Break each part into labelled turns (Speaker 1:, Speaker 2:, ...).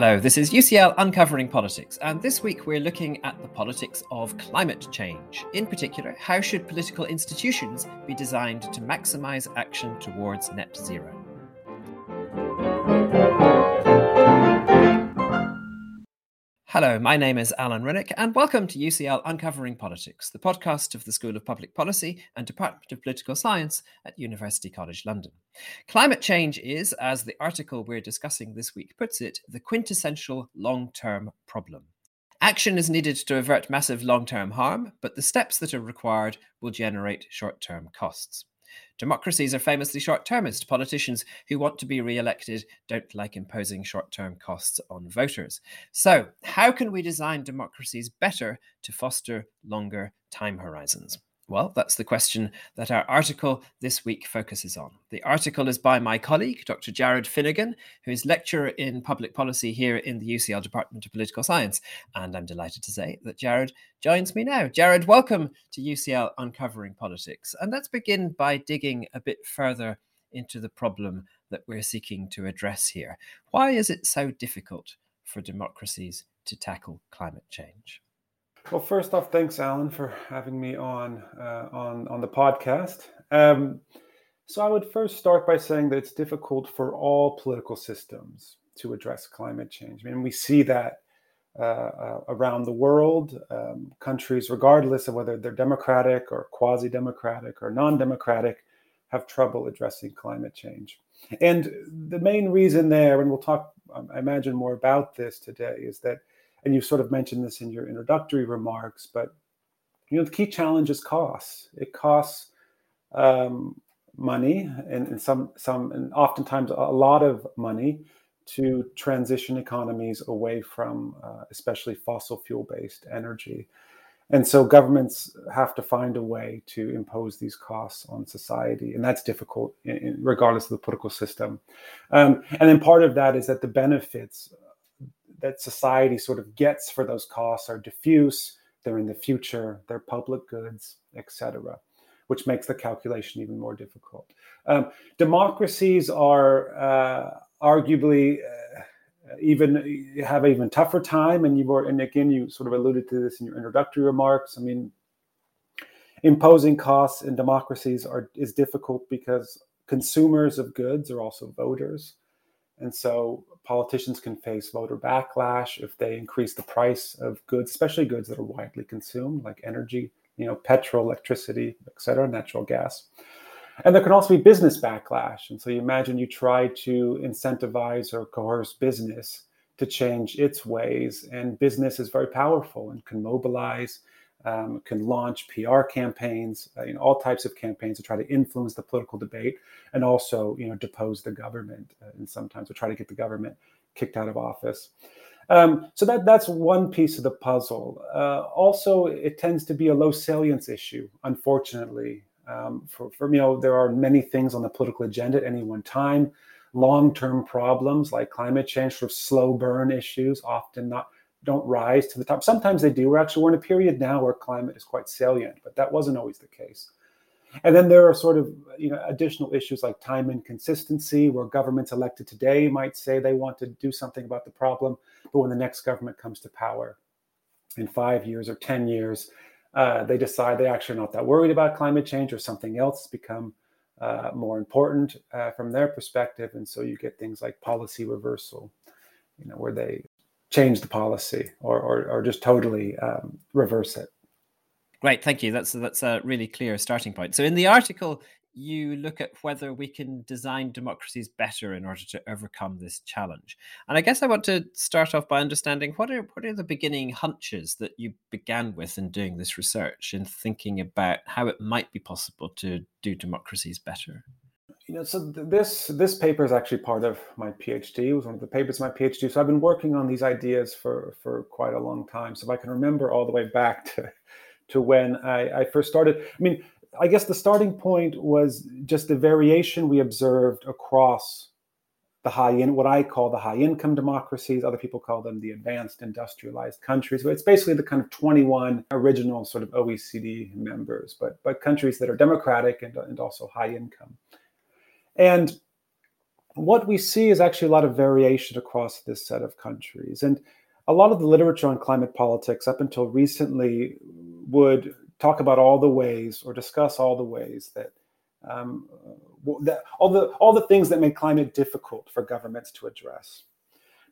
Speaker 1: Hello, this is UCL Uncovering Politics, and this week we're looking at the politics of climate change. In particular, how should political institutions be designed to maximise action towards net zero? Hello, my name is Alan Renwick, and welcome to UCL Uncovering Politics, the podcast of the School of Public Policy and Department of Political Science at University College London. Climate change is, as the article we're discussing this week puts it, the quintessential long term problem. Action is needed to avert massive long term harm, but the steps that are required will generate short term costs. Democracies are famously short termist. Politicians who want to be re elected don't like imposing short term costs on voters. So, how can we design democracies better to foster longer time horizons? Well, that's the question that our article this week focuses on. The article is by my colleague, Dr. Jared Finnegan, who is lecturer in public policy here in the UCL Department of Political Science. And I'm delighted to say that Jared joins me now. Jared, welcome to UCL Uncovering Politics. And let's begin by digging a bit further into the problem that we're seeking to address here. Why is it so difficult for democracies to tackle climate change?
Speaker 2: Well, first off, thanks, Alan, for having me on uh, on on the podcast. Um, so, I would first start by saying that it's difficult for all political systems to address climate change. I mean, we see that uh, uh, around the world, um, countries, regardless of whether they're democratic or quasi-democratic or non-democratic, have trouble addressing climate change. And the main reason there, and we'll talk, um, I imagine, more about this today, is that and you sort of mentioned this in your introductory remarks, but you know the key challenge is costs. It costs um, money, and, and some some and oftentimes a lot of money to transition economies away from uh, especially fossil fuel based energy. And so governments have to find a way to impose these costs on society, and that's difficult, in, regardless of the political system. Um, and then part of that is that the benefits that society sort of gets for those costs are diffuse, they're in the future, they're public goods, etc., which makes the calculation even more difficult. Um, democracies are uh, arguably uh, even have an even tougher time, and you were, and again, you sort of alluded to this in your introductory remarks. I mean, imposing costs in democracies are is difficult because consumers of goods are also voters. And so politicians can face voter backlash if they increase the price of goods, especially goods that are widely consumed, like energy, you know, petrol, electricity, et cetera, natural gas. And there can also be business backlash. And so you imagine you try to incentivize or coerce business to change its ways. And business is very powerful and can mobilize um, can launch PR campaigns, uh, you know, all types of campaigns to try to influence the political debate and also, you know, depose the government uh, and sometimes to try to get the government kicked out of office. Um, so that that's one piece of the puzzle. Uh, also, it tends to be a low salience issue, unfortunately. Um, for, for you know, there are many things on the political agenda at any one time. Long-term problems like climate change, sort of slow burn issues, often not don't rise to the top. Sometimes they do. We're actually we're in a period now where climate is quite salient, but that wasn't always the case. And then there are sort of you know additional issues like time inconsistency, where governments elected today might say they want to do something about the problem, but when the next government comes to power in five years or ten years, uh, they decide they actually are not that worried about climate change or something else has become uh, more important uh, from their perspective, and so you get things like policy reversal, you know, where they change the policy or, or, or just totally um, reverse it.
Speaker 1: Great, thank you. That's that's a really clear starting point. So in the article, you look at whether we can design democracies better in order to overcome this challenge. And I guess I want to start off by understanding what are what are the beginning hunches that you began with in doing this research and thinking about how it might be possible to do democracies better
Speaker 2: you know, so this this paper is actually part of my PhD. It was one of the papers of my PhD. So I've been working on these ideas for for quite a long time. So if I can remember all the way back to to when I, I first started, I mean, I guess the starting point was just the variation we observed across the high in what I call the high income democracies. Other people call them the advanced industrialized countries. But it's basically the kind of 21 original sort of OECD members, but but countries that are democratic and, and also high income. And what we see is actually a lot of variation across this set of countries. And a lot of the literature on climate politics up until recently would talk about all the ways or discuss all the ways that, um, that all the all the things that make climate difficult for governments to address.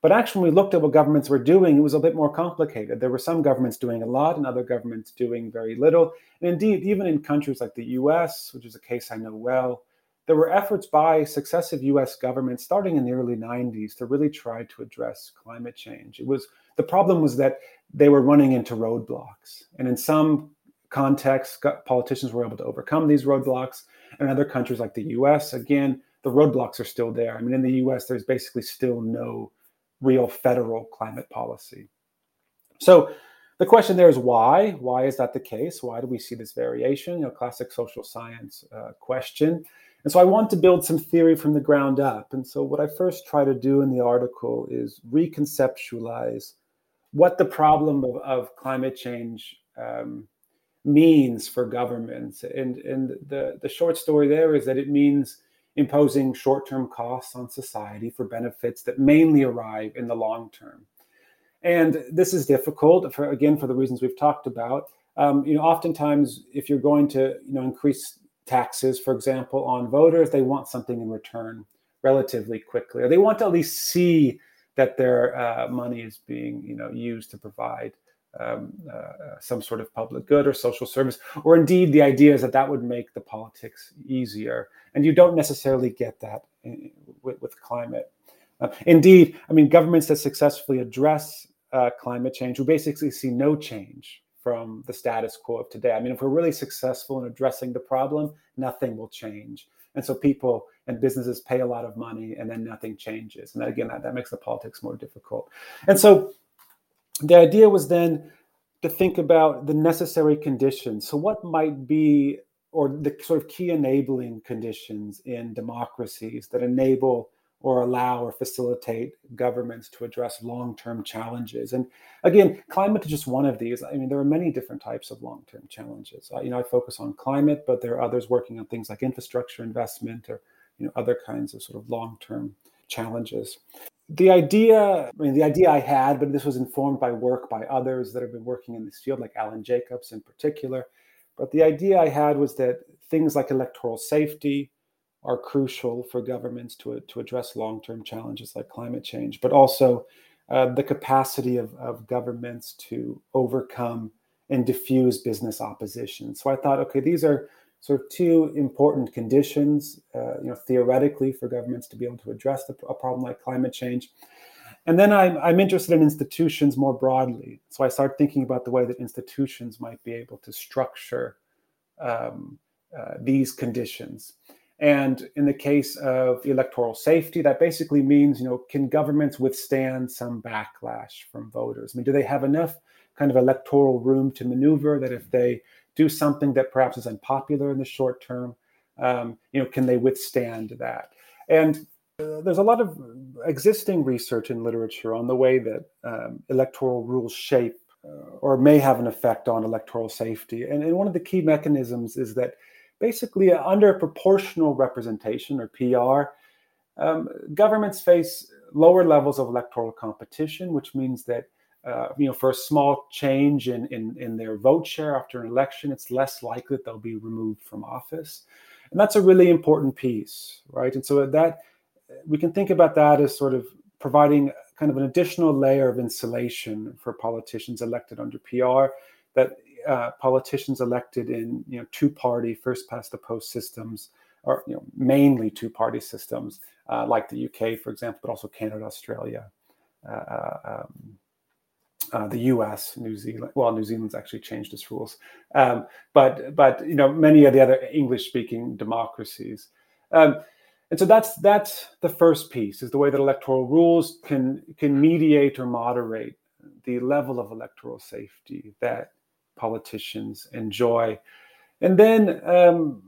Speaker 2: But actually, when we looked at what governments were doing, it was a bit more complicated. There were some governments doing a lot and other governments doing very little. And indeed, even in countries like the US, which is a case I know well, there were efforts by successive US governments starting in the early 90s to really try to address climate change. It was the problem was that they were running into roadblocks. And in some contexts, politicians were able to overcome these roadblocks. And in other countries like the US, again, the roadblocks are still there. I mean, in the US, there's basically still no real federal climate policy. So the question there is why? Why is that the case? Why do we see this variation? You know, classic social science uh, question. And so I want to build some theory from the ground up. And so what I first try to do in the article is reconceptualize what the problem of, of climate change um, means for governments. And, and the, the short story there is that it means imposing short term costs on society for benefits that mainly arrive in the long term. And this is difficult, for, again, for the reasons we've talked about. Um, you know, oftentimes, if you're going to, you know, increase taxes, for example, on voters, they want something in return relatively quickly, or they want to at least see that their uh, money is being, you know, used to provide um, uh, some sort of public good or social service, or indeed the idea is that that would make the politics easier. And you don't necessarily get that in, with, with, climate. Uh, indeed, I mean, governments that successfully address uh, climate change will basically see no change from the status quo of today. I mean, if we're really successful in addressing the problem, nothing will change. And so people and businesses pay a lot of money and then nothing changes. And again, that, that makes the politics more difficult. And so the idea was then to think about the necessary conditions. So, what might be, or the sort of key enabling conditions in democracies that enable or allow or facilitate governments to address long-term challenges. And again climate is just one of these. I mean there are many different types of long-term challenges. Uh, you know i focus on climate but there are others working on things like infrastructure investment or you know other kinds of sort of long-term challenges. The idea, I mean, the idea I had, but this was informed by work by others that have been working in this field, like Alan Jacobs in particular. But the idea I had was that things like electoral safety are crucial for governments to, to address long term challenges like climate change, but also uh, the capacity of, of governments to overcome and diffuse business opposition. So I thought, okay, these are sort of two important conditions, uh, you know, theoretically for governments to be able to address the, a problem like climate change. And then I'm, I'm interested in institutions more broadly. So I start thinking about the way that institutions might be able to structure um, uh, these conditions. And in the case of electoral safety, that basically means, you know, can governments withstand some backlash from voters? I mean, do they have enough kind of electoral room to maneuver that if they do something that perhaps is unpopular in the short term? Um, you know, can they withstand that? And uh, there's a lot of existing research in literature on the way that um, electoral rules shape uh, or may have an effect on electoral safety. And, and, one of the key mechanisms is that basically under proportional representation or PR, um, governments face lower levels of electoral competition, which means that uh, you know, for a small change in, in, in their vote share after an election, it's less likely that they'll be removed from office. And that's a really important piece, right? And so that we can think about that as sort of providing kind of an additional layer of insulation for politicians elected under PR that uh, politicians elected in you know two-party first past the post systems or you know mainly two-party systems uh, like the UK, for example, but also Canada, Australia, uh, uh um, uh, the U.S., New Zealand. Well, New Zealand's actually changed its rules, um, but but you know many of the other English-speaking democracies. Um, and so that's that's the first piece is the way that electoral rules can can mediate or moderate the level of electoral safety that politicians enjoy. And then um,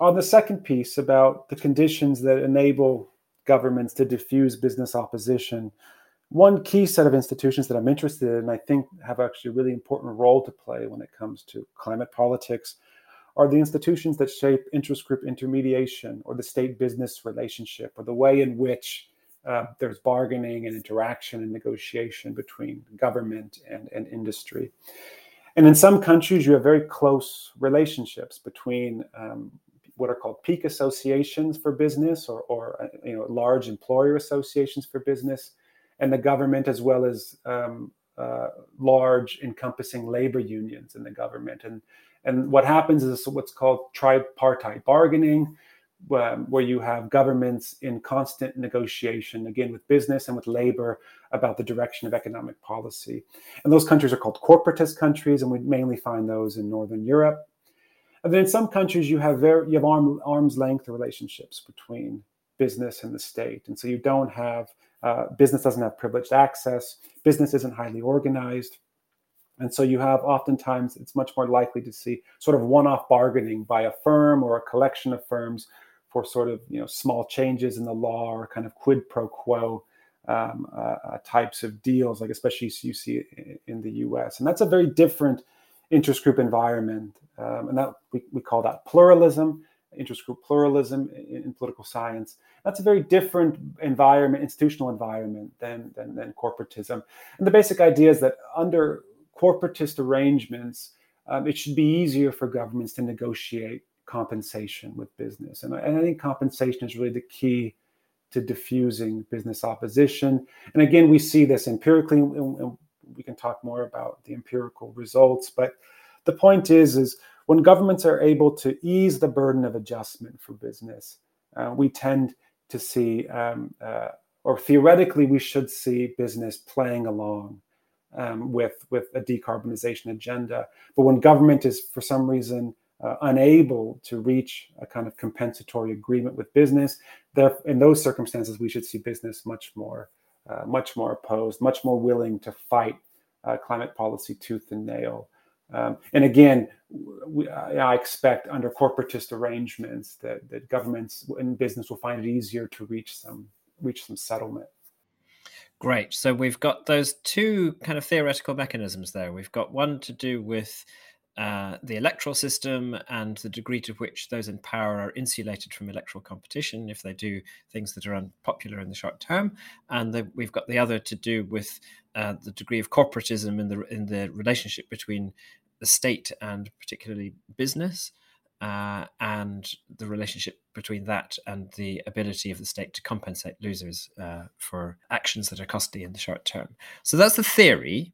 Speaker 2: on the second piece about the conditions that enable governments to diffuse business opposition, one key set of institutions that I'm interested in, I think, have actually a really important role to play when it comes to climate politics, are the institutions that shape interest group intermediation or the state business relationship or the way in which uh, there's bargaining and interaction and negotiation between government and, and industry. And in some countries, you have very close relationships between um, what are called peak associations for business or, or uh, you know, large employer associations for business and the government, as well as um, uh, large encompassing labor unions in the government. And, and what happens is what's called tripartite bargaining, um, where you have governments in constant negotiation, again, with business and with labor about the direction of economic policy. And those countries are called corporatist countries, and we mainly find those in Northern Europe. And then in some countries, you have very, you have arm, arm's length relationships between business and the state. And so you don't have, uh, business doesn't have privileged access, business isn't highly organized. And so you have oftentimes, it's much more likely to see sort of one off bargaining by a firm or a collection of firms for sort of you know small changes in the law or kind of quid pro quo um, uh, uh, types of deals, like especially you see in the U.S. And that's a very different interest group environment, um, and that we, we call that pluralism, interest group pluralism in, in, political science. That's a very different environment, institutional environment than, than than corporatism. And the basic idea is that under corporatist arrangements, um, it should be easier for governments to negotiate compensation with business. And I, and I think compensation is really the key to diffusing business opposition. And again, we see this empirically, and we can talk more about the empirical results. But the point is, is when governments are able to ease the burden of adjustment for business, uh, we tend to see, um, uh, or theoretically, we should see business playing along um, with with a decarbonization agenda. But when government is, for some reason, uh, unable to reach a kind of compensatory agreement with business, there, in those circumstances, we should see business much more, uh, much more opposed, much more willing to fight uh, climate policy tooth and nail. Um, and again, we, I expect under corporatist arrangements that, that governments and business will find it easier to reach some reach some settlement.
Speaker 1: Great. So we've got those two kind of theoretical mechanisms there. We've got one to do with uh, the electoral system and the degree to which those in power are insulated from electoral competition if they do things that are unpopular in the short term, and the, we've got the other to do with uh, the degree of corporatism in the in the relationship between the state and particularly business. Uh, and the relationship between that and the ability of the state to compensate losers uh, for actions that are costly in the short term. So that's the theory.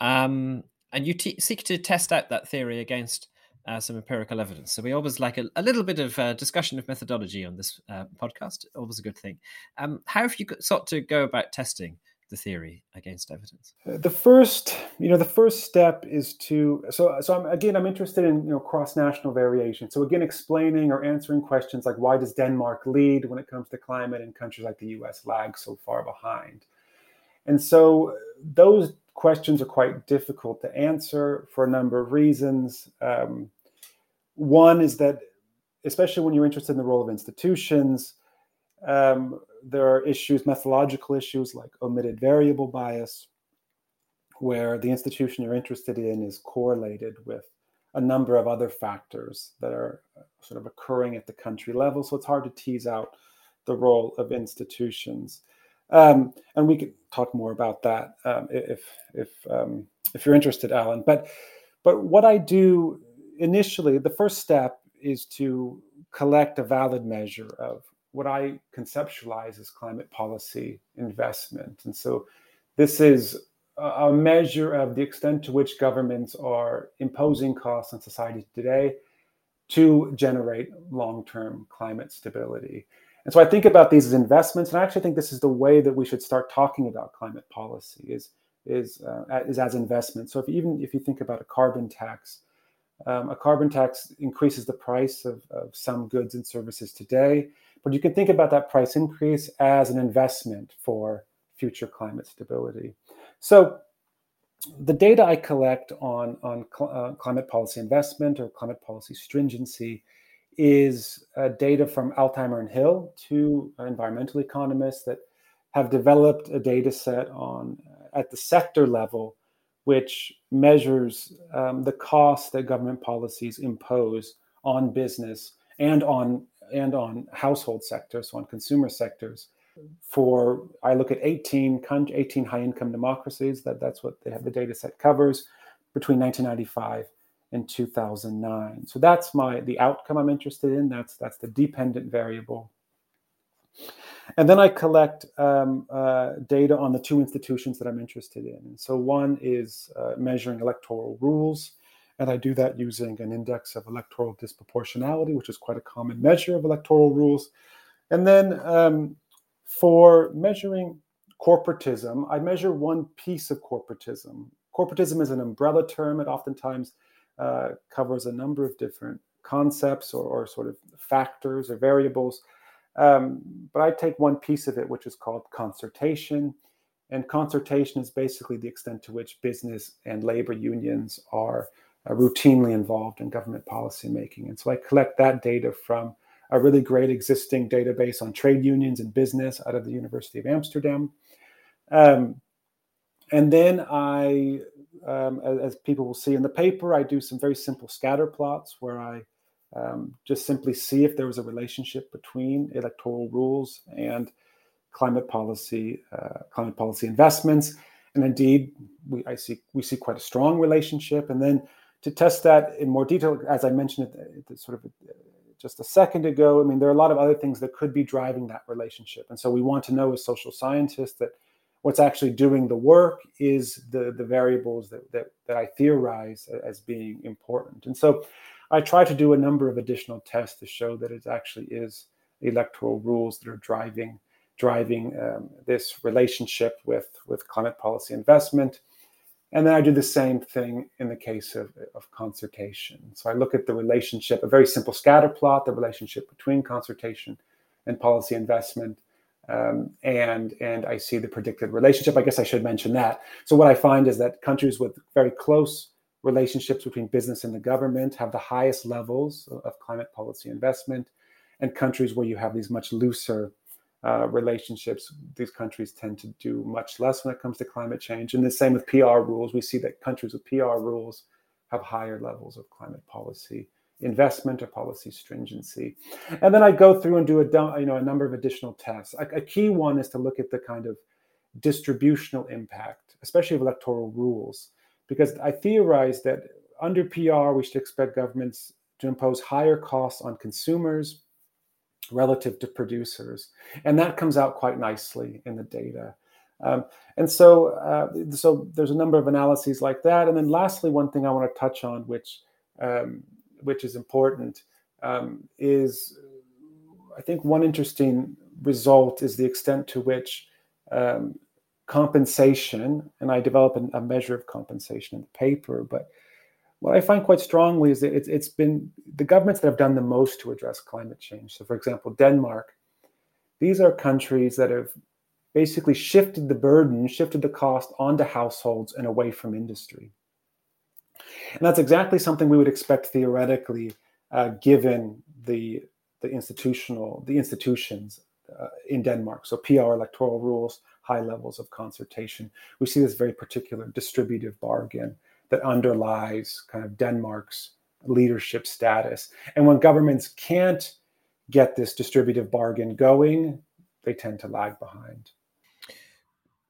Speaker 1: Um, and you t- seek to test out that theory against uh, some empirical evidence. So we always like a, a little bit of uh, discussion of methodology on this uh, podcast. Always a good thing. Um, how have you sought to go about testing the theory against evidence?
Speaker 2: Uh, the first, you know, the first step is to so so I'm, again I'm interested in you know cross national variation. So again, explaining or answering questions like why does Denmark lead when it comes to climate and countries like the U.S. lag so far behind. And so those questions are quite difficult to answer for a number of reasons. Um, one is that, especially when you're interested in the role of institutions, um, there are issues, methodological issues like omitted variable bias, where the institution you're interested in is correlated with a number of other factors that are sort of occurring at the country level. So it's hard to tease out the role of institutions. Um, and we could talk more about that um, if if um, if you're interested, Alan. But but what I do initially, the first step is to collect a valid measure of what I conceptualize as climate policy investment. And so this is a measure of the extent to which governments are imposing costs on society today to generate long term climate stability. And so I think about these as investments, and I actually think this is the way that we should start talking about climate policy is is uh, is as investment. So if even if you think about a carbon tax, um, a carbon tax increases the price of, of some goods and services today, but you can think about that price increase as an investment for future climate stability. So the data I collect on on cl- uh, climate policy investment or climate policy stringency is uh, data from Althammer and Hill, two environmental economists that have developed a data set on uh, at the sector level, which measures um, the cost that government policies impose on business and on and on household sectors, so on consumer sectors. For I look at 18 18 high income democracies. That that's what they have the data set covers between 1995 and 2009. So that's my the outcome I'm interested in. That's that's the dependent variable. And then I collect um, uh, data on the two institutions that I'm interested in. So one is uh, measuring electoral rules, and I do that using an index of electoral disproportionality, which is quite a common measure of electoral rules. And then um, for measuring corporatism, I measure one piece of corporatism. Corporatism is an umbrella term. It oftentimes uh, covers a number of different concepts or, or sort of factors or variables. Um, but I take one piece of it, which is called concertation. And concertation is basically the extent to which business and labor unions are uh, routinely involved in government policy making. And so I collect that data from a really great existing database on trade unions and business out of the University of Amsterdam. Um, and then I um, as, as, people will see in the paper, I do some very simple scatter plots where I um, just simply see if there was a relationship between electoral rules and climate policy, uh, climate policy investments. And indeed, we, I see, we see quite a strong relationship. And then to test that in more detail, as I mentioned it, sort of just a second ago, I mean, there are a lot of other things that could be driving that relationship. And so we want to know as social scientists that what's actually doing the work is the the variables that, that that I theorize as being important. And so I try to do a number of additional tests to show that it actually is electoral rules that are driving driving um, this relationship with with climate policy investment. And then I do the same thing in the case of, of concertation. So I look at the relationship, a very simple scatter plot, the relationship between concertation and policy investment um, and and I see the predicted relationship. I guess I should mention that. So what I find is that countries with very close relationships between business and the government have the highest levels of climate policy investment, and countries where you have these much looser uh, relationships, these countries tend to do much less when it comes to climate change. And the same with PR rules. We see that countries with PR rules have higher levels of climate policy investment or policy stringency. And then I go through and do a you know a number of additional tests. A, a, key one is to look at the kind of distributional impact, especially of electoral rules, because I theorize that under PR we should expect governments to impose higher costs on consumers relative to producers, and that comes out quite nicely in the data. Um, and so, uh, so there's a number of analyses like that. And then, lastly, one thing I want to touch on, which um, which is important, um, is I think one interesting result is the extent to which um, compensation, and I develop a, measure of compensation in the paper, but what I find quite strongly is that it's, it's been the governments that have done the most to address climate change. So, for example, Denmark, these are countries that have basically shifted the burden, shifted the cost onto households and away from industry. And that's exactly something we would expect theoretically, uh, given the the institutional the institutions uh, in Denmark. So PR electoral rules, high levels of concertation. We see this very particular distributive bargain that underlies kind of Denmark's leadership status. And when governments can't get this distributive bargain going, they tend to lag behind.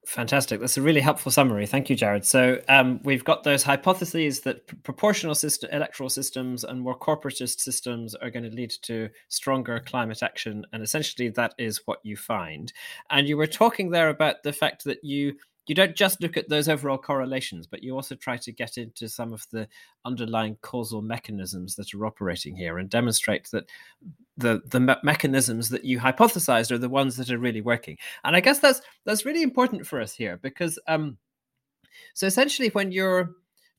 Speaker 1: Fantastic. That's a really helpful summary. Thank you, Jared. So um, we've got those hypotheses that p- proportional system, electoral systems and more corporatist systems are going to lead to stronger climate action, and essentially that is what you find. And you were talking there about the fact that you you don't just look at those overall correlations, but you also try to get into some of the underlying causal mechanisms that are operating here and demonstrate that the the me- mechanisms that you hypothesized are the ones that are really working. And I guess that's that's really important for us here because um, so essentially when you're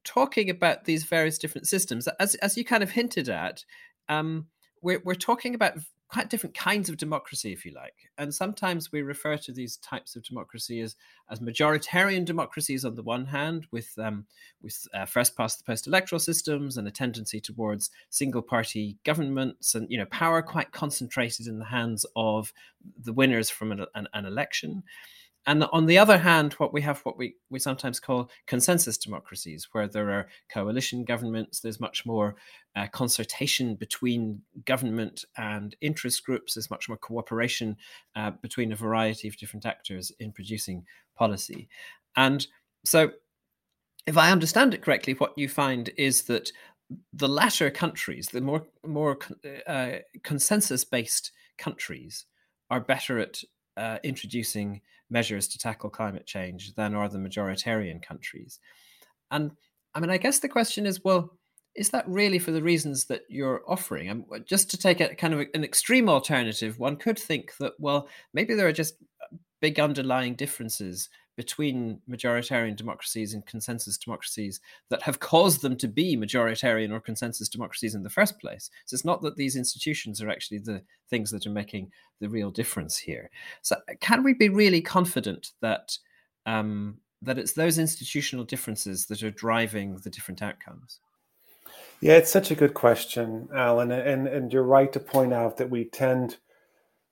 Speaker 1: talking about these various different systems, as as you kind of hinted at, um, we're we're talking about quite different kinds of democracy, if you like. And sometimes we refer to these types of democracy as, as majoritarian democracies on the one hand, with um, with uh, first past the post electoral systems and a tendency towards single party governments and you know power quite concentrated in the hands of the winners from an, an, an election. And on the other hand, what we have, what we, we sometimes call consensus democracies, where there are coalition governments, there's much more uh, consultation between government and interest groups, there's much more cooperation uh, between a variety of different actors in producing policy. And so, if I understand it correctly, what you find is that the latter countries, the more more uh, consensus based countries, are better at uh, introducing measures to tackle climate change than are the majoritarian countries. And I mean, I guess the question is, well, is that really for the reasons that you're offering? And uh, just to take a kind of an extreme alternative, one could think that, well, maybe there are just big underlying differences between majoritarian democracies and consensus democracies that have caused them to be majoritarian or consensus democracies in the first place. So it's not that these institutions are actually the things that are making the real difference here. So can we be really confident that um, that it's those institutional differences that are driving the different outcomes?
Speaker 2: Yeah, it's such a good question, Alan, and and you're right to point out that we tend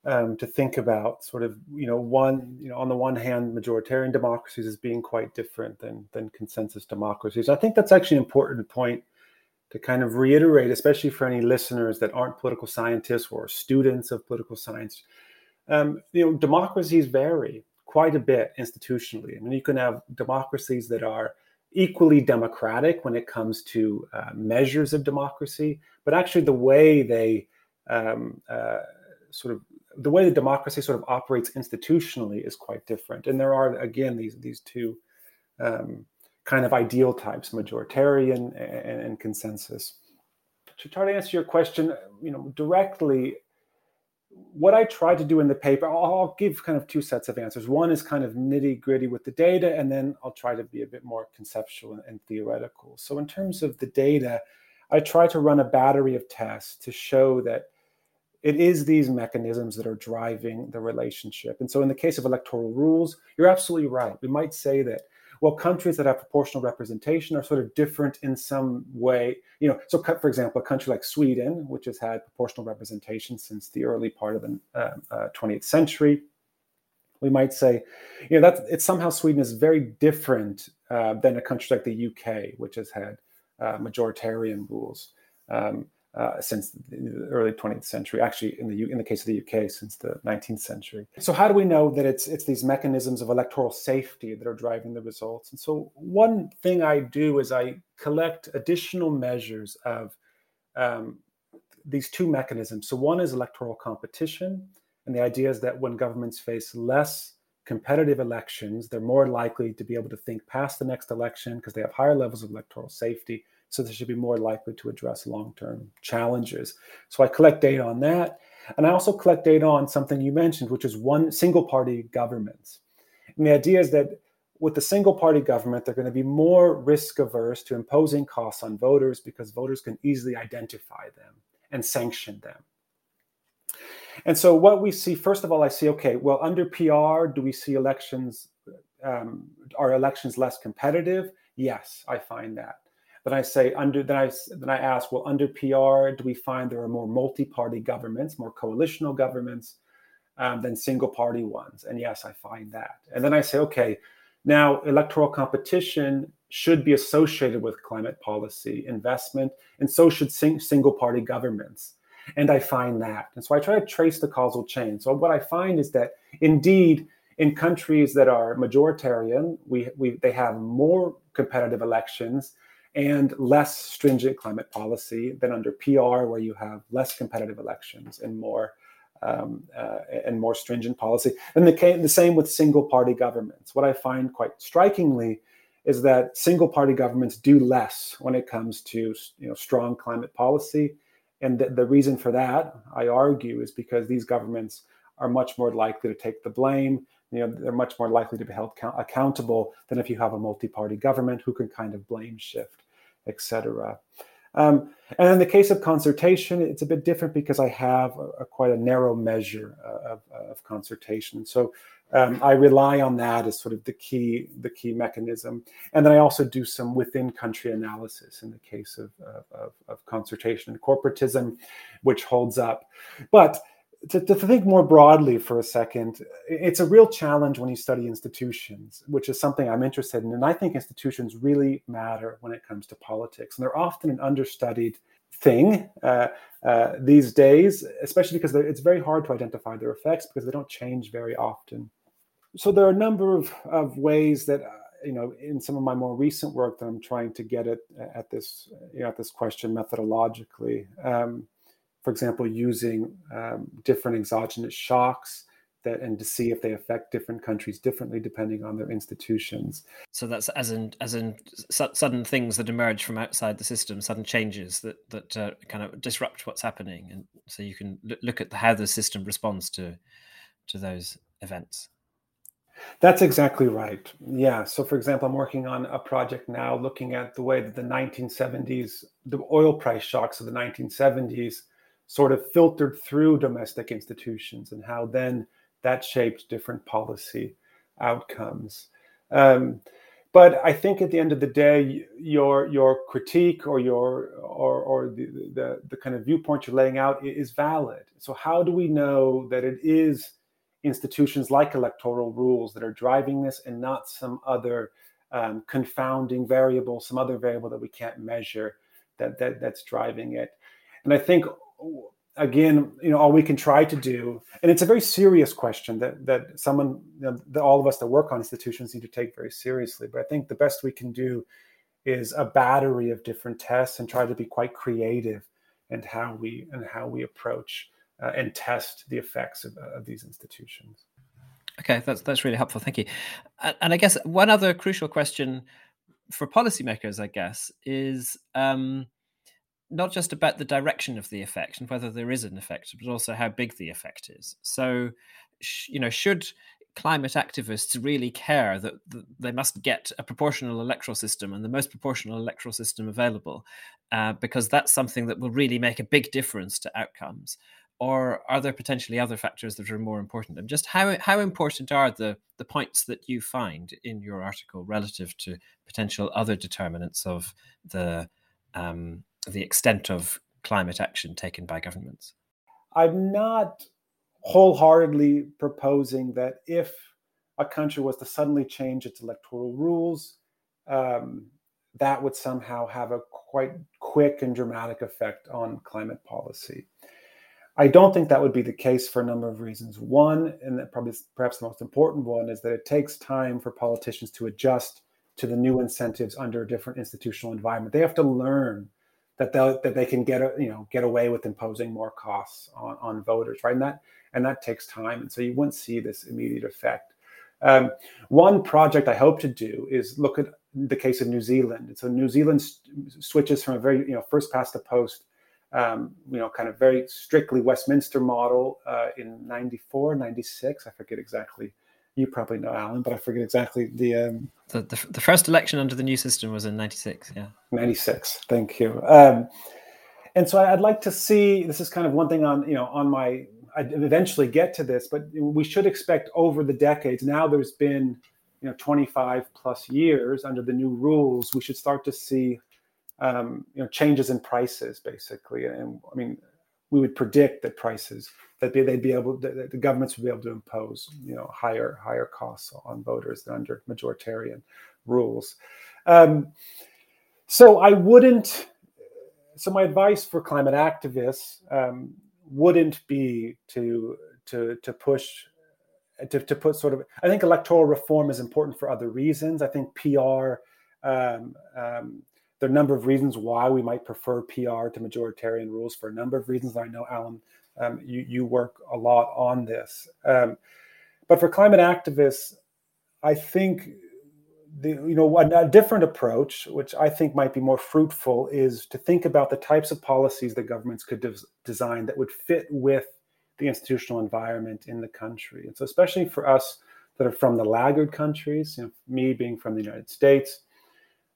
Speaker 2: um, to think about sort of you know one you know on the one hand majoritarian democracies as being quite different than than consensus democracies. I think that's actually an important point to kind of reiterate especially for any listeners that aren't political scientists or students of political science. Um, you know democracies vary quite a bit institutionally. I mean you can have democracies that are equally democratic when it comes to uh, measures of democracy but actually the way they um, uh, sort of the way the democracy sort of operates institutionally is quite different. And there are again these these two um, kind of ideal types, majoritarian and, and, consensus. To try to answer your question, you know, directly, what I try to do in the paper, I'll, I'll give kind of two sets of answers. One is kind of nitty gritty with the data, and then I'll try to be a bit more conceptual and, and theoretical. So in terms of the data, I try to run a battery of tests to show that it is these mechanisms that are driving the relationship. And so, in the case of electoral rules, you're absolutely right. We might say that, well, countries that have proportional representation are sort of different in some way. You know, so for example, a country like Sweden, which has had proportional representation since the early part of the uh, uh, 20th century, we might say, you know, that it's somehow Sweden is very different uh, than a country like the UK, which has had uh, majoritarian rules. Um, uh, since the early 20th century. Actually, in the U- in the case of the UK, since the 19th century. So, how do we know that it's it's these mechanisms of electoral safety that are driving the results? And so, one thing I do is I collect additional measures of um, these two mechanisms. So, one is electoral competition, and the idea is that when governments face less competitive elections, they're more likely to be able to think past the next election because they have higher levels of electoral safety so they should be more likely to address long-term challenges. So I collect data on that. And I also collect data on something you mentioned, which is one single party governments. And the idea is that with the single party government, they're going to be more risk averse to imposing costs on voters because voters can easily identify them and sanction them. And so, what we see, first of all, I see, okay, well, under PR, do we see elections, um, are elections less competitive? Yes, I find that. Then I say under then I then I ask, well, under PR, do we find there are more multi-party governments, more coalitional governments um, than single-party ones? And yes, I find that. And then I say, okay, now electoral competition should be associated with climate policy investment, and so should sing, single-party governments. And I find that. And so I try to trace the causal chain. So what I find is that indeed in countries that are majoritarian, we, we they have more competitive elections and less stringent climate policy than under PR, where you have less competitive elections and more um, uh, and more stringent policy. And the, the same with single party governments. What I find quite strikingly is that single party governments do less when it comes to you know, strong climate policy. And the, the reason for that, I argue, is because these governments are much more likely to take the blame. You know, they're much more likely to be held count- accountable than if you have a multi-party government who can kind of blame shift, etc. Um, and in the case of concertation, it's a bit different because I have a, a quite a narrow measure uh, of, of concertation. So um, I rely on that as sort of the key the key mechanism, and then I also do some within country analysis in the case of, of, of concertation and corporatism, which holds up. But to, to, think more broadly for a second, it's a real challenge when you study institutions, which is something I'm interested in. And I think institutions really matter when it comes to politics. And they're often an understudied thing uh, uh, these days, especially because it's very hard to identify their effects because they don't change very often. So there are a number of, of ways that, uh, you know, in some of my more recent work that I'm trying to get at, at this, you know, at this question methodologically. Um, for example, using um, different exogenous shocks that and to see if they affect different countries differently depending on their institutions.
Speaker 1: So that's as in as in su- sudden things that emerge from outside the system, sudden changes that that uh, kind of disrupt what's happening, and so you can l- look at the, how the system responds to to those events.
Speaker 2: That's exactly right. Yeah. So, for example, I'm working on a project now looking at the way that the 1970s, the oil price shocks of the 1970s sort of filtered through domestic institutions and how then that shaped different policy outcomes. Um, but I think at the end of the day, your your critique or your or or the, the the kind of viewpoint you're laying out is valid. So how do we know that it is institutions like electoral rules that are driving this and not some other um, confounding variable, some other variable that we can't measure that that that's driving it? And I think again, you know, all we can try to do, and it's a very serious question that that someone, you know, that all of us that work on institutions need to take very seriously. But I think the best we can do is a battery of different tests and try to be quite creative and how we and how we approach uh, and test the effects of, of these institutions.
Speaker 1: Okay, that's that's really helpful. Thank you. And, and I guess one other crucial question for policymakers, I guess, is. Um, not just about the direction of the effect and whether there is an effect, but also how big the effect is. So, you know, should climate activists really care that, that, they must get a proportional electoral system and the most proportional electoral system available, uh, because that's something that will really make a big difference to outcomes? Or are there potentially other factors that are more important? And just how how important are the the points that you find in your article relative to potential other determinants of the um, the extent of climate action taken by governments?
Speaker 2: I'm not wholeheartedly proposing that if a country was to suddenly change its electoral rules, um, that would somehow have a quite quick and dramatic effect on climate policy. I don't think that would be the case for a number of reasons. One, and probably perhaps the most important one, is that it takes time for politicians to adjust to the new incentives under a different institutional environment. They have to learn that they that they can get you know get away with imposing more costs on, on voters, right? And that and that takes time, and so you wouldn't see this immediate effect. Um, one project I hope to do is look at the case of New Zealand. And so New Zealand switches from a very you know first past the post, um, you know, kind of very strictly Westminster model uh, in 94, 96. I forget exactly you probably know Alan, but I forget exactly the, um,
Speaker 1: the, the the, first election under the new system was in '96. Yeah,
Speaker 2: '96. Thank you. Um, and so I'd like to see. This is kind of one thing on you know on my. I'd eventually get to this, but we should expect over the decades. Now there's been you know 25 plus years under the new rules. We should start to see um, you know changes in prices basically. And I mean, we would predict that prices that they'd be able that the governments would be able to impose you know higher higher costs on voters than under majoritarian rules. Um, so i wouldn't so my advice for climate activists um, wouldn't be to to to push to, to put sort of i think electoral reform is important for other reasons. I think pr um, um, there are a number of reasons why we might prefer PR to majoritarian rules for a number of reasons. I know, Alan, um, you, you work a lot on this. Um, but for climate activists, I think the, you know a, a, different approach, which I think might be more fruitful, is to think about the types of policies that governments could de- design that would fit with the institutional environment in the country. And so, especially for us that are from the laggard countries, you know, me being from the United States,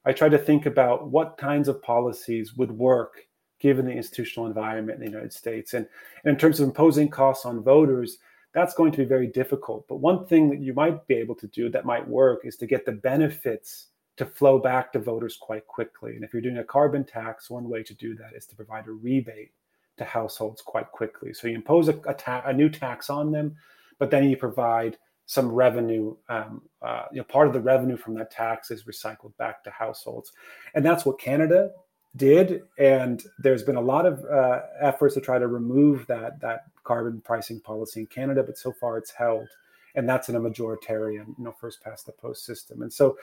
Speaker 2: I try to think about what kinds of policies would work given the institutional environment in the United States. And, and, in terms of imposing costs on voters, that's going to be very difficult. But one thing that you might be able to do that might work is to get the benefits to flow back to voters quite quickly. And if you're doing a carbon tax, one way to do that is to provide a rebate to households quite quickly. So you impose a, a, ta- a new tax on them, but then you provide some revenue. Um, uh, you know, part of the revenue from that tax is recycled back to households, and that's what Canada did. And there's been a lot of uh, efforts to try to remove that that carbon pricing policy in Canada, but so far it's held, and that's in a majoritarian, you know, first past the post system. And so,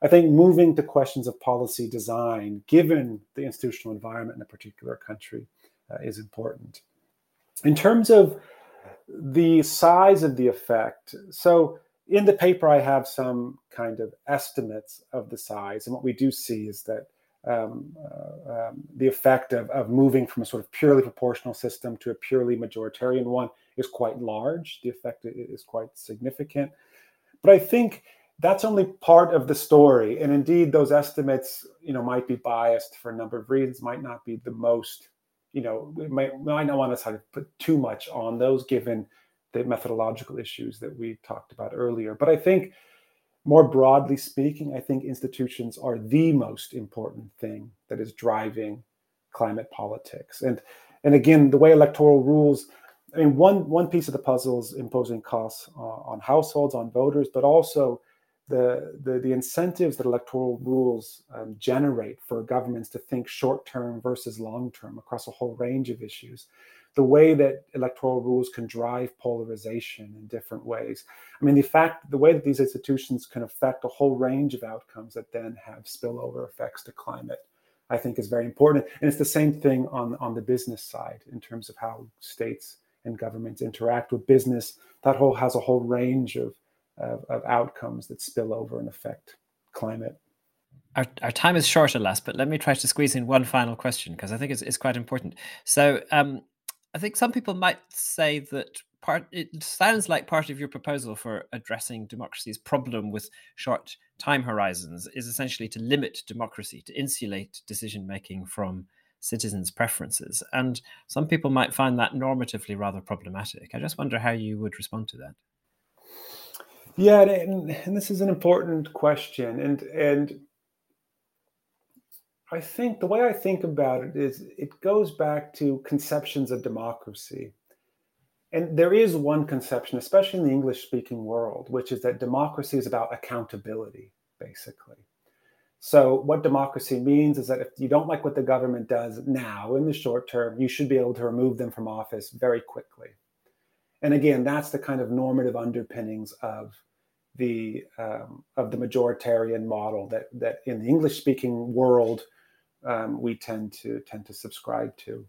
Speaker 2: I think moving to questions of policy design, given the institutional environment in a particular country, uh, is important. In terms of the size of the effect. So in the paper, I have some kind of estimates of the size, and what we do see is that um, uh, um, the effect of, of moving from a sort of purely proportional system to a purely majoritarian one is quite large. The effect is quite significant. But I think that's only part of the story. And indeed, those estimates, you know, might be biased for a number of reasons, might not be the most you know, we might, we might not want to put too much on those given the methodological issues that we talked about earlier. But I think more broadly speaking, I think institutions are the most important thing that is driving climate politics. And and again, the way electoral rules, I mean, one one piece of the puzzle is imposing costs uh, on households, on voters, but also the, the, the incentives that electoral rules um, generate for governments to think short term versus long term across a whole range of issues, the way that electoral rules can drive polarization in different ways. I mean, the fact, the way that these institutions can affect a whole range of outcomes that then have spillover effects to climate, I think is very important. And it's the same thing on, on the business side in terms of how states and governments interact with business. That whole has a whole range of of, of outcomes that spill over and affect climate.
Speaker 1: Our, our time is short, alas, but let me try to squeeze in one final question because I think it's, it's quite important. So, um, I think some people might say that part it sounds like part of your proposal for addressing democracy's problem with short time horizons is essentially to limit democracy, to insulate decision making from citizens' preferences. And some people might find that normatively rather problematic. I just wonder how you would respond to that.
Speaker 2: Yeah, and, and this is an important question, and and I think the way I think about it is it goes back to conceptions of democracy. And there is one conception, especially in the English speaking world, which is that democracy is about accountability, basically. So, what democracy means is that if you don't like what the government does now in the short term, you should be able to remove them from office very quickly. And again, that's the kind of normative underpinnings of the um, of the majoritarian model that that in the English speaking world um, we tend to tend to subscribe to.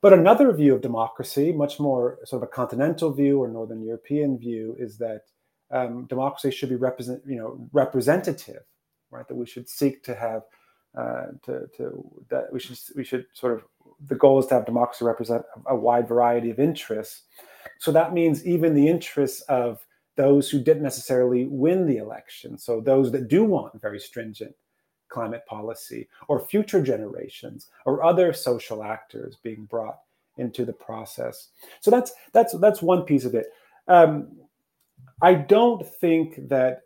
Speaker 2: But another view of democracy, much more sort of a continental view or Northern European view, is that um, democracy should be represent you know representative, right? That we should seek to have uh, to, to that we should we should sort of the goal is to have democracy represent a wide variety of interests. So that means even the interests of those who didn't necessarily win the election. So those that do want very stringent climate policy, or future generations, or other social actors being brought into the process. So that's that's that's one piece of it. Um, I don't think that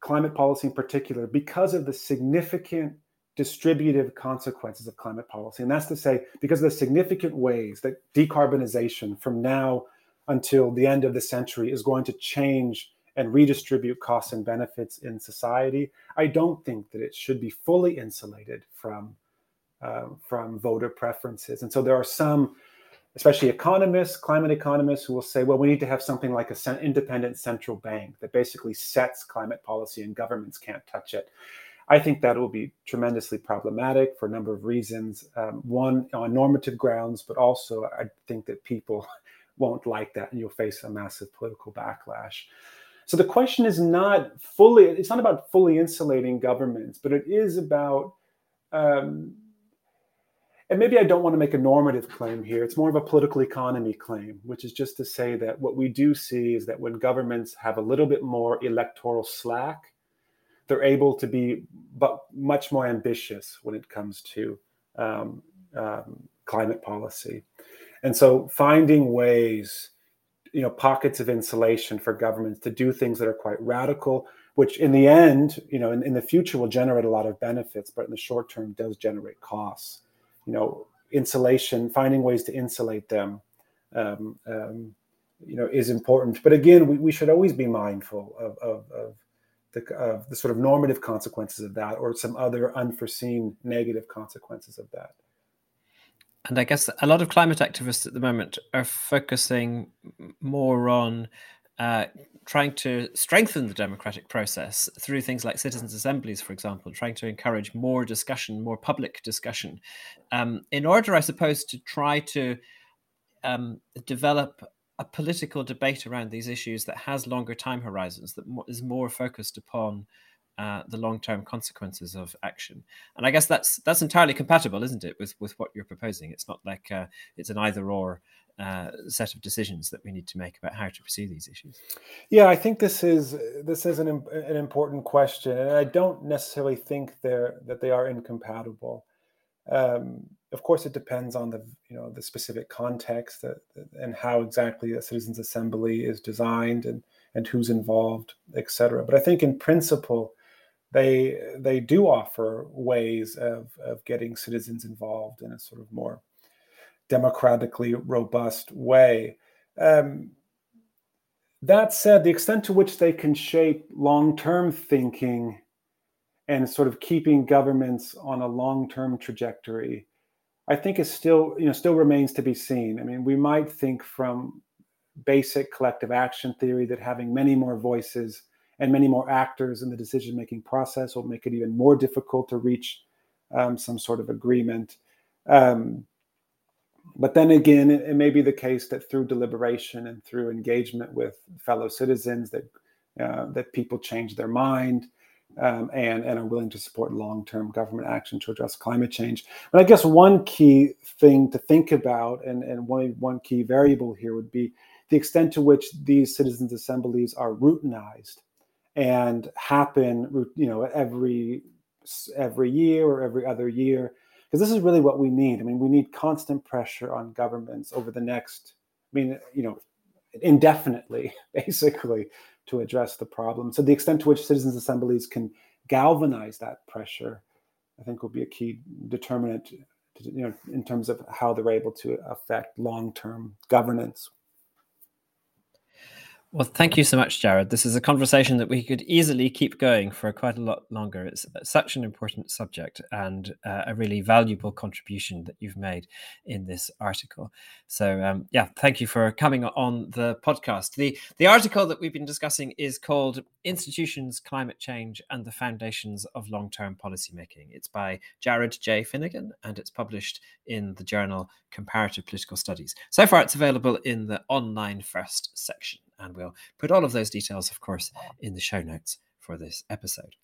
Speaker 2: climate policy in particular, because of the significant distributive consequences of climate policy, and that's to say, because of the significant ways that decarbonization from now until the end of the century is going to change and redistribute costs and benefits in society, I don't think that it should be fully insulated from uh, from voter preferences. And so there are some, especially economists, climate economists, who will say, well, we need to have something like an independent central bank that basically sets climate policy and governments can't touch it. I think that will be tremendously problematic for a number of reasons. Um, one, on normative grounds, but also I think that people won't like that and you'll face a massive political backlash. So the question is not fully, it's not about fully insulating governments, but it is about, um, and maybe I don't want to make a normative claim here. It's more of a political economy claim, which is just to say that what we do see is that when governments have a little bit more electoral slack, they're able to be but much more ambitious when it comes to um, um, climate policy. And so finding ways, you know, pockets of insulation for governments to do things that are quite radical, which in the end, you know, in, in the future will generate a lot of benefits, but in the short term does generate costs. You know, insulation, finding ways to insulate them, um, um, you know, is important. But again, we, we should always be mindful of, of, of the, of the sort of normative consequences of that, or some other unforeseen negative consequences of that.
Speaker 1: And I guess a lot of climate activists at the moment are focusing more on uh, trying to strengthen the democratic process through things like citizens' assemblies, for example, trying to encourage more discussion, more public discussion, um, in order, I suppose, to try to um, develop a political debate around these issues that has longer time horizons, that is more focused upon uh, the long-term consequences of action. And I guess that's that's entirely compatible, isn't it, with with what you're proposing? It's not like uh, it's an either-or uh, set of decisions that we need to make about how to pursue these issues.
Speaker 2: Yeah, I think this is this is an an important question, and I don't necessarily think they're that they are incompatible. Um, of course, it depends on the you know the specific context that, and how exactly a citizens' assembly is designed and and who's involved, etc. But I think in principle, they they do offer ways of of getting citizens involved in a sort of more democratically robust way. Um, that said, the extent to which they can shape long term thinking and sort of keeping governments on a long term trajectory, I think is still, you know, still remains to be seen. I mean, we might think from basic collective action theory that having many more voices and many more actors in the decision making process will make it even more difficult to reach um, some sort of agreement. Um, but then again, it, it, may be the case that through deliberation and through engagement with fellow citizens, that uh, that people change their mind um, and and are willing to support long-term government action to address climate change. But I guess one key thing to think about, and and one one key variable here would be the extent to which these citizens' assemblies are routinized and happen, you know, every every year or every other year because this is really what we need. I mean, we need constant pressure on governments over the next, I mean, you know, indefinitely, basically, to address the problem. So the extent to which citizens' assemblies can galvanize that pressure, I think, will be a key determinant, you know, in terms of how they're able to affect long-term governance.
Speaker 1: Well, thank you so much, Jared. This is a conversation that we could easily keep going for quite a lot longer. It's such an important subject and uh, a really valuable contribution that you've made in this article. So, um, yeah, thank you for coming on the podcast. the The article that we've been discussing is called "Institutions, Climate Change, and the Foundations of Long Term Policymaking." It's by Jared J. Finnegan and it's published in the journal Comparative Political Studies. So far, it's available in the online first section. And we'll put all of those details, of course, in the show notes for this episode.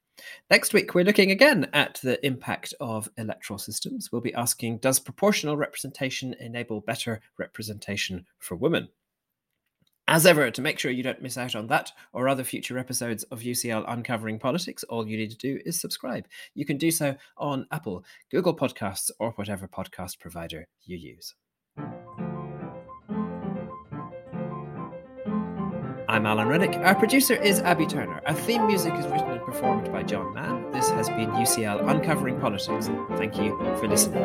Speaker 1: Next week, we're looking again at the impact of electoral systems. We'll be asking Does proportional representation enable better representation for women? As ever, to make sure you don't miss out on that or other future episodes of UCL Uncovering Politics, all you need to do is subscribe. You can do so on Apple, Google Podcasts, or whatever podcast provider you use. I'm Alan Renwick. Our producer is Abby Turner. Our theme music is written and performed by John Mann. This has been UCL Uncovering Politics. Thank you for listening.